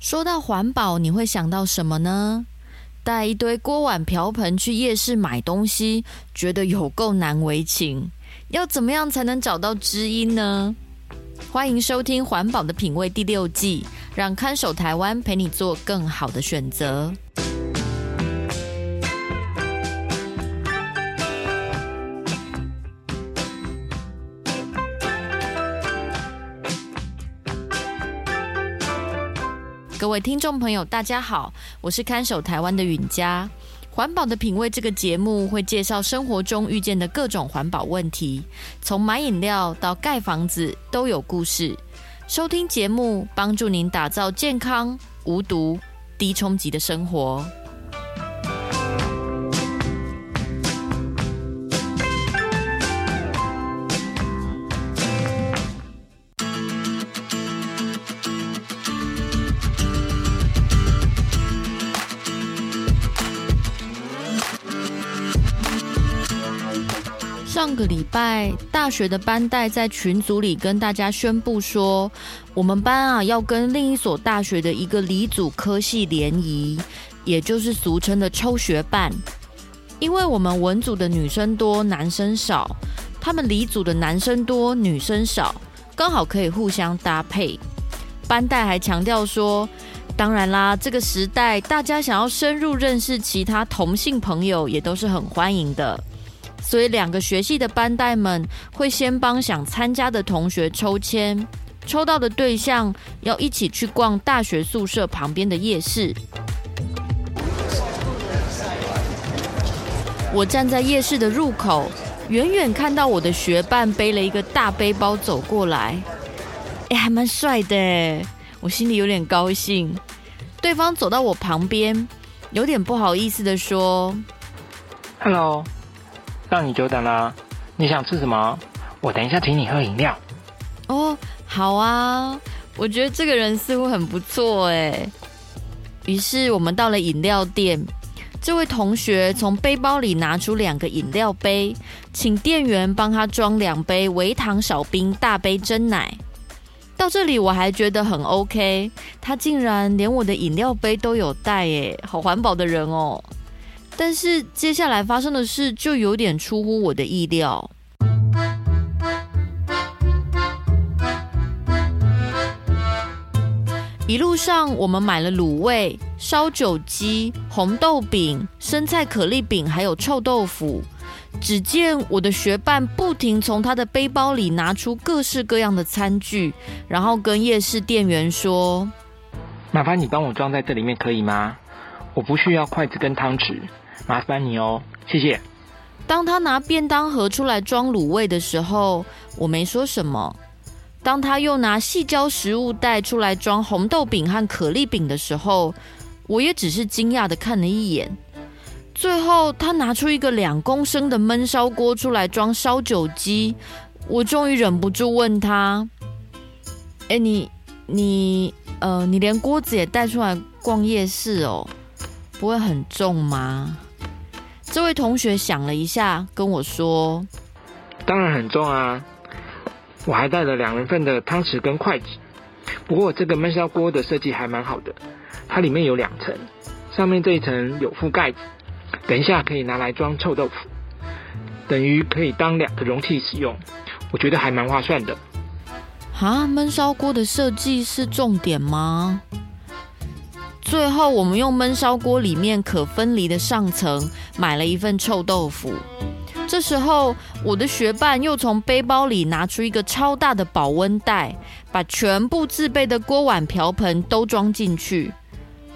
说到环保，你会想到什么呢？带一堆锅碗瓢盆去夜市买东西，觉得有够难为情。要怎么样才能找到知音呢？欢迎收听《环保的品味》第六季，让看守台湾陪你做更好的选择。各位听众朋友，大家好，我是看守台湾的允嘉。环保的品味这个节目会介绍生活中遇见的各种环保问题，从买饮料到盖房子都有故事。收听节目，帮助您打造健康、无毒、低冲击的生活。上个礼拜，大学的班代在群组里跟大家宣布说，我们班啊要跟另一所大学的一个理组科系联谊，也就是俗称的抽学伴。因为我们文组的女生多，男生少，他们理组的男生多，女生少，刚好可以互相搭配。班代还强调说，当然啦，这个时代大家想要深入认识其他同性朋友，也都是很欢迎的。所以，两个学系的班代们会先帮想参加的同学抽签，抽到的对象要一起去逛大学宿舍旁边的夜市。我站在夜市的入口，远远看到我的学伴背了一个大背包走过来，哎，还蛮帅的，我心里有点高兴。对方走到我旁边，有点不好意思的说：“Hello。”让你久等了，你想吃什么？我等一下请你喝饮料。哦，好啊，我觉得这个人似乎很不错哎。于是我们到了饮料店，这位同学从背包里拿出两个饮料杯，请店员帮他装两杯微糖少冰大杯真奶。到这里我还觉得很 OK，他竟然连我的饮料杯都有带哎，好环保的人哦。但是接下来发生的事就有点出乎我的意料。一路上我们买了卤味、烧酒鸡、红豆饼、生菜可丽饼，还有臭豆腐。只见我的学伴不停从他的背包里拿出各式各样的餐具，然后跟夜市店员说：“麻烦你帮我装在这里面可以吗？我不需要筷子跟汤匙。”麻烦你哦，谢谢。当他拿便当盒出来装卤味的时候，我没说什么。当他又拿细胶食物袋出来装红豆饼和可丽饼的时候，我也只是惊讶的看了一眼。最后，他拿出一个两公升的焖烧锅出来装烧酒鸡，我终于忍不住问他：“哎，你你呃，你连锅子也带出来逛夜市哦？不会很重吗？”这位同学想了一下，跟我说：“当然很重啊，我还带了两人份的汤匙跟筷子。不过这个焖烧锅的设计还蛮好的，它里面有两层，上面这一层有覆盖子，等一下可以拿来装臭豆腐，等于可以当两个容器使用。我觉得还蛮划算的。”啊，焖烧锅的设计是重点吗？最后，我们用焖烧锅里面可分离的上层买了一份臭豆腐。这时候，我的学伴又从背包里拿出一个超大的保温袋，把全部自备的锅碗瓢盆都装进去。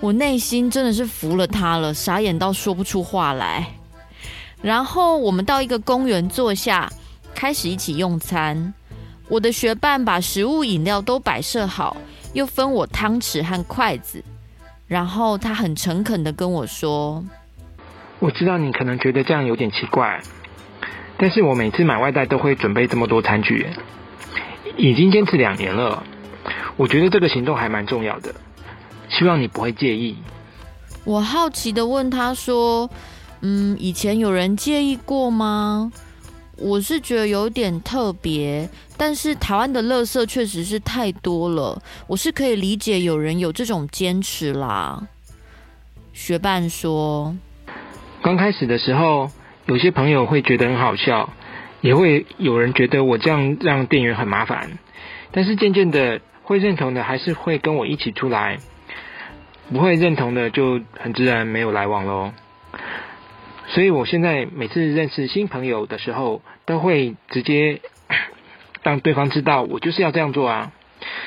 我内心真的是服了他了，傻眼到说不出话来。然后，我们到一个公园坐下，开始一起用餐。我的学伴把食物、饮料都摆设好，又分我汤匙和筷子。然后他很诚恳的跟我说：“我知道你可能觉得这样有点奇怪，但是我每次买外带都会准备这么多餐具，已经坚持两年了。我觉得这个行动还蛮重要的，希望你不会介意。”我好奇的问他说：“嗯，以前有人介意过吗？”我是觉得有点特别，但是台湾的垃圾确实是太多了，我是可以理解有人有这种坚持啦。学伴说，刚开始的时候，有些朋友会觉得很好笑，也会有人觉得我这样让店员很麻烦，但是渐渐的会认同的还是会跟我一起出来，不会认同的就很自然没有来往喽。所以我现在每次认识新朋友的时候，都会直接 让对方知道我就是要这样做啊。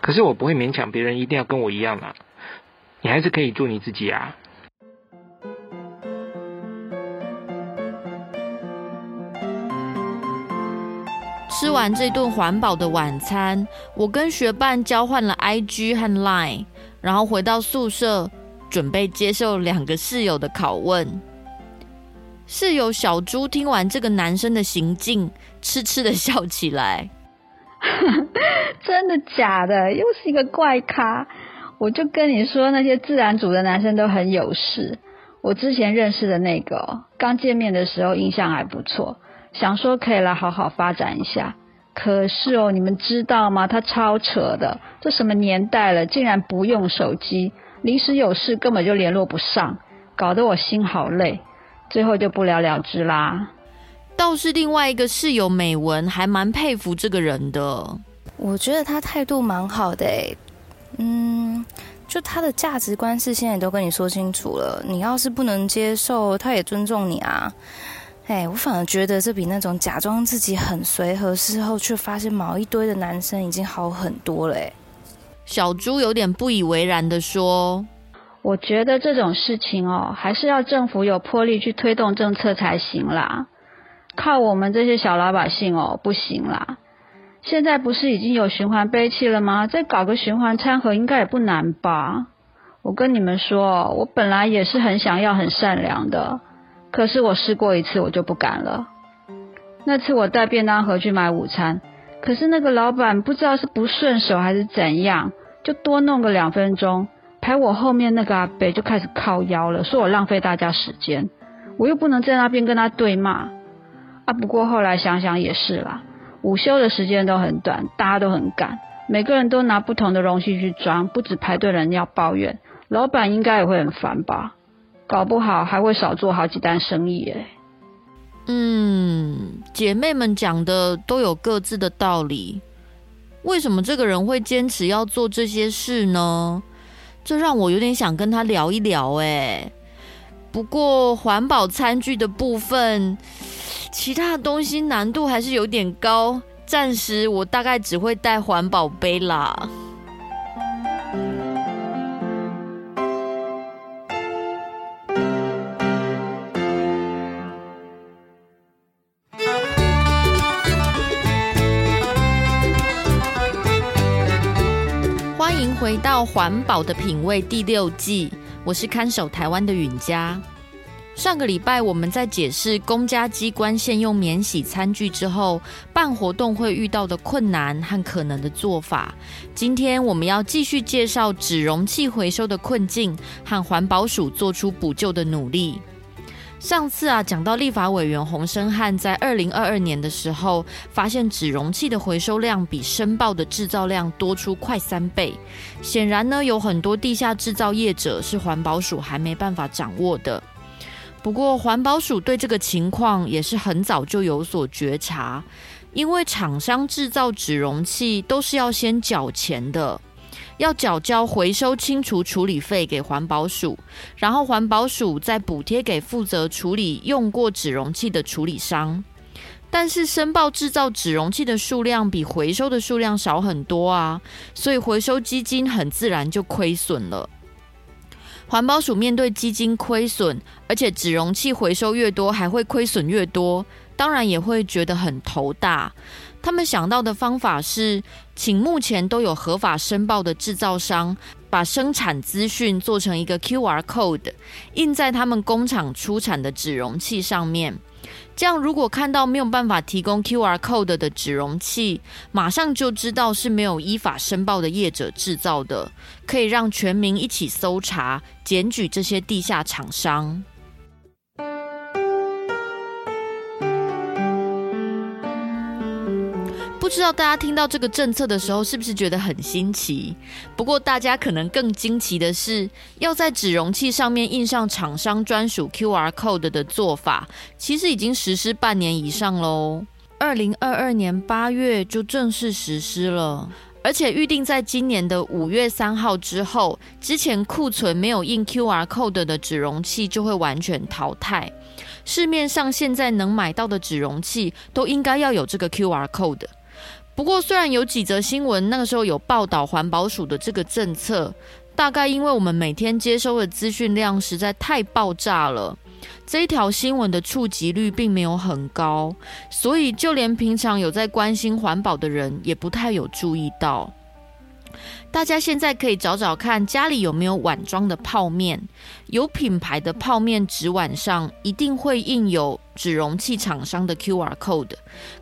可是我不会勉强别人一定要跟我一样啊，你还是可以做你自己啊。吃完这顿环保的晚餐，我跟学伴交换了 IG 和 Line，然后回到宿舍，准备接受两个室友的拷问。室友小猪听完这个男生的行径，痴痴的笑起来。真的假的？又是一个怪咖！我就跟你说，那些自然组的男生都很有事。我之前认识的那个，刚见面的时候印象还不错。想说可以来好好发展一下，可是哦，你们知道吗？他超扯的，这什么年代了，竟然不用手机，临时有事根本就联络不上，搞得我心好累，最后就不了了之啦。倒是另外一个室友美文还蛮佩服这个人的，我觉得他态度蛮好的诶，嗯，就他的价值观是现在都跟你说清楚了，你要是不能接受，他也尊重你啊。哎，我反而觉得这比那种假装自己很随和，事后却发现毛一堆的男生已经好很多了。哎，小猪有点不以为然的说：“我觉得这种事情哦，还是要政府有魄力去推动政策才行啦。靠我们这些小老百姓哦，不行啦。现在不是已经有循环杯器了吗？再搞个循环餐盒应该也不难吧？我跟你们说，我本来也是很想要很善良的。”可是我试过一次，我就不敢了。那次我带便当盒去买午餐，可是那个老板不知道是不顺手还是怎样，就多弄个两分钟，排我后面那个阿伯就开始靠腰了，说我浪费大家时间，我又不能在那边跟他对骂。啊，不过后来想想也是啦，午休的时间都很短，大家都很赶，每个人都拿不同的容器去装，不止排队人要抱怨，老板应该也会很烦吧。搞不好还会少做好几单生意哎。嗯，姐妹们讲的都有各自的道理。为什么这个人会坚持要做这些事呢？这让我有点想跟他聊一聊哎。不过环保餐具的部分，其他的东西难度还是有点高。暂时我大概只会带环保杯啦。迎回到环保的品味第六季，我是看守台湾的允嘉。上个礼拜我们在解释公家机关现用免洗餐具之后，办活动会遇到的困难和可能的做法。今天我们要继续介绍纸容器回收的困境和环保署做出补救的努力。上次啊，讲到立法委员洪生汉在二零二二年的时候，发现纸容器的回收量比申报的制造量多出快三倍。显然呢，有很多地下制造业者是环保署还没办法掌握的。不过，环保署对这个情况也是很早就有所觉察，因为厂商制造纸容器都是要先缴钱的。要缴交回收清除处理费给环保署，然后环保署再补贴给负责处理用过纸容器的处理商。但是申报制造纸容器的数量比回收的数量少很多啊，所以回收基金很自然就亏损了。环保署面对基金亏损，而且纸容器回收越多还会亏损越多，当然也会觉得很头大。他们想到的方法是，请目前都有合法申报的制造商，把生产资讯做成一个 QR code，印在他们工厂出产的纸容器上面。这样，如果看到没有办法提供 QR code 的纸容器，马上就知道是没有依法申报的业者制造的，可以让全民一起搜查、检举这些地下厂商。知道大家听到这个政策的时候，是不是觉得很新奇？不过大家可能更惊奇的是，要在纸容器上面印上厂商专属 QR code 的做法，其实已经实施半年以上喽。二零二二年八月就正式实施了，而且预定在今年的五月三号之后，之前库存没有印 QR code 的纸容器就会完全淘汰。市面上现在能买到的纸容器都应该要有这个 QR code。不过，虽然有几则新闻那个时候有报道环保署的这个政策，大概因为我们每天接收的资讯量实在太爆炸了。这一条新闻的触及率并没有很高，所以就连平常有在关心环保的人，也不太有注意到。大家现在可以找找看，家里有没有碗装的泡面？有品牌的泡面纸碗上一定会印有纸容器厂商的 QR code，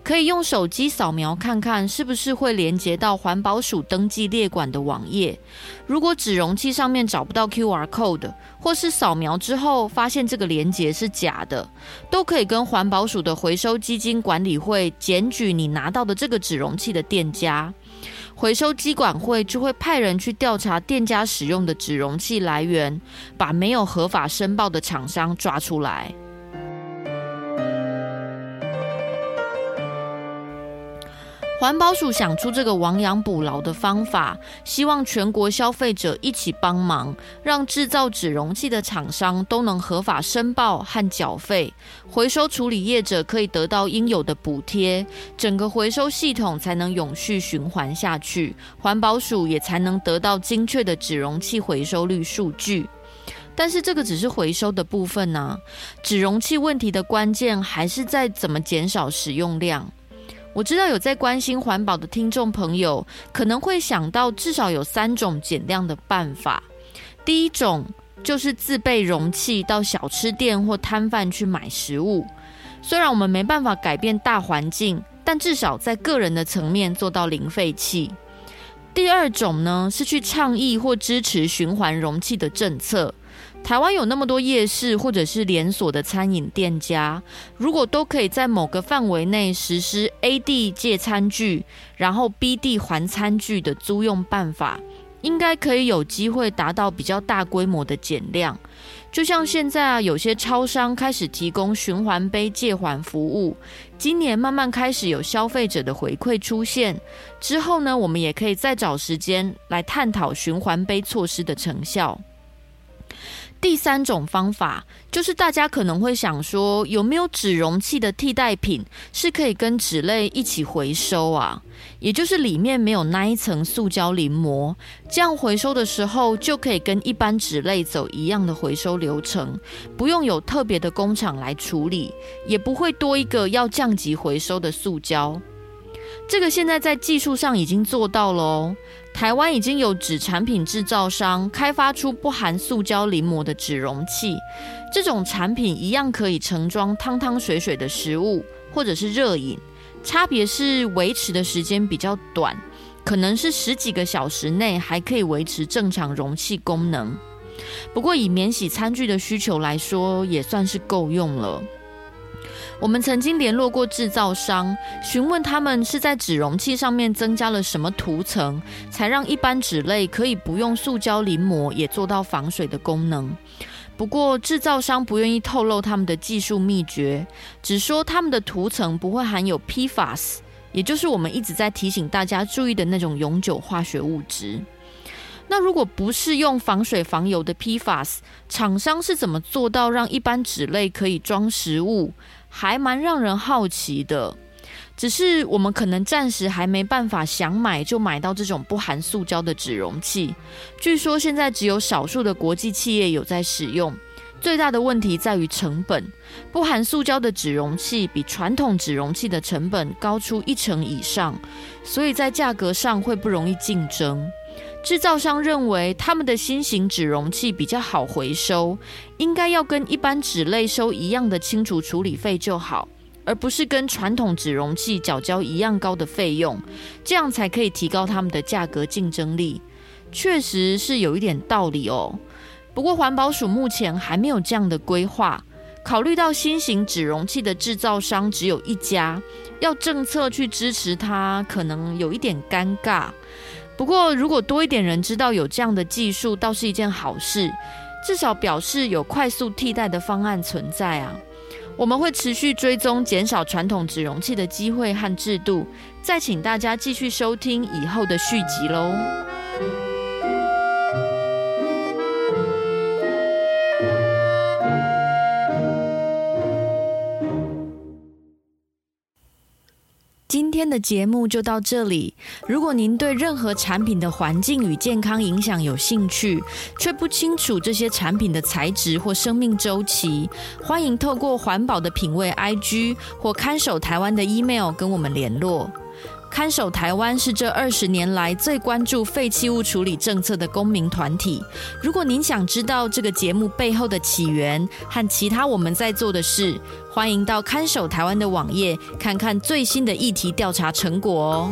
可以用手机扫描看看，是不是会连接到环保署登记列管的网页。如果纸容器上面找不到 QR code，或是扫描之后发现这个连接是假的，都可以跟环保署的回收基金管理会检举你拿到的这个纸容器的店家。回收机管会就会派人去调查店家使用的纸容器来源，把没有合法申报的厂商抓出来。环保署想出这个亡羊补牢的方法，希望全国消费者一起帮忙，让制造纸容器的厂商都能合法申报和缴费，回收处理业者可以得到应有的补贴，整个回收系统才能永续循环下去，环保署也才能得到精确的纸容器回收率数据。但是这个只是回收的部分呢、啊，纸容器问题的关键还是在怎么减少使用量。我知道有在关心环保的听众朋友，可能会想到至少有三种减量的办法。第一种就是自备容器到小吃店或摊贩去买食物。虽然我们没办法改变大环境，但至少在个人的层面做到零废弃。第二种呢，是去倡议或支持循环容器的政策。台湾有那么多夜市或者是连锁的餐饮店家，如果都可以在某个范围内实施 A 地借餐具，然后 B 地还餐具的租用办法，应该可以有机会达到比较大规模的减量。就像现在啊，有些超商开始提供循环杯借还服务，今年慢慢开始有消费者的回馈出现，之后呢，我们也可以再找时间来探讨循环杯措施的成效。第三种方法就是大家可能会想说，有没有纸容器的替代品是可以跟纸类一起回收啊？也就是里面没有那一层塑胶淋膜，这样回收的时候就可以跟一般纸类走一样的回收流程，不用有特别的工厂来处理，也不会多一个要降级回收的塑胶。这个现在在技术上已经做到了哦。台湾已经有纸产品制造商开发出不含塑胶淋膜的纸容器，这种产品一样可以盛装汤汤水水的食物或者是热饮，差别是维持的时间比较短，可能是十几个小时内还可以维持正常容器功能。不过以免洗餐具的需求来说，也算是够用了。我们曾经联络过制造商，询问他们是在纸容器上面增加了什么涂层，才让一般纸类可以不用塑胶淋膜也做到防水的功能。不过制造商不愿意透露他们的技术秘诀，只说他们的涂层不会含有 PFAS，也就是我们一直在提醒大家注意的那种永久化学物质。那如果不是用防水防油的 PFAS，厂商是怎么做到让一般纸类可以装食物？还蛮让人好奇的。只是我们可能暂时还没办法想买就买到这种不含塑胶的纸容器。据说现在只有少数的国际企业有在使用。最大的问题在于成本，不含塑胶的纸容器比传统纸容器的成本高出一成以上，所以在价格上会不容易竞争。制造商认为他们的新型纸容器比较好回收，应该要跟一般纸类收一样的清除处理费就好，而不是跟传统纸容器缴交一样高的费用，这样才可以提高他们的价格竞争力。确实是有一点道理哦。不过环保署目前还没有这样的规划，考虑到新型纸容器的制造商只有一家，要政策去支持它，可能有一点尴尬。不过，如果多一点人知道有这样的技术，倒是一件好事，至少表示有快速替代的方案存在啊。我们会持续追踪减少传统纸容器的机会和制度，再请大家继续收听以后的续集喽。天的节目就到这里。如果您对任何产品的环境与健康影响有兴趣，却不清楚这些产品的材质或生命周期，欢迎透过环保的品味 IG 或看守台湾的 email 跟我们联络。看守台湾是这二十年来最关注废弃物处理政策的公民团体。如果您想知道这个节目背后的起源和其他我们在做的事，欢迎到看守台湾的网页看看最新的议题调查成果哦。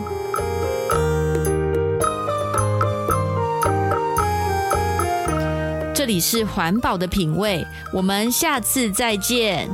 这里是环保的品味，我们下次再见。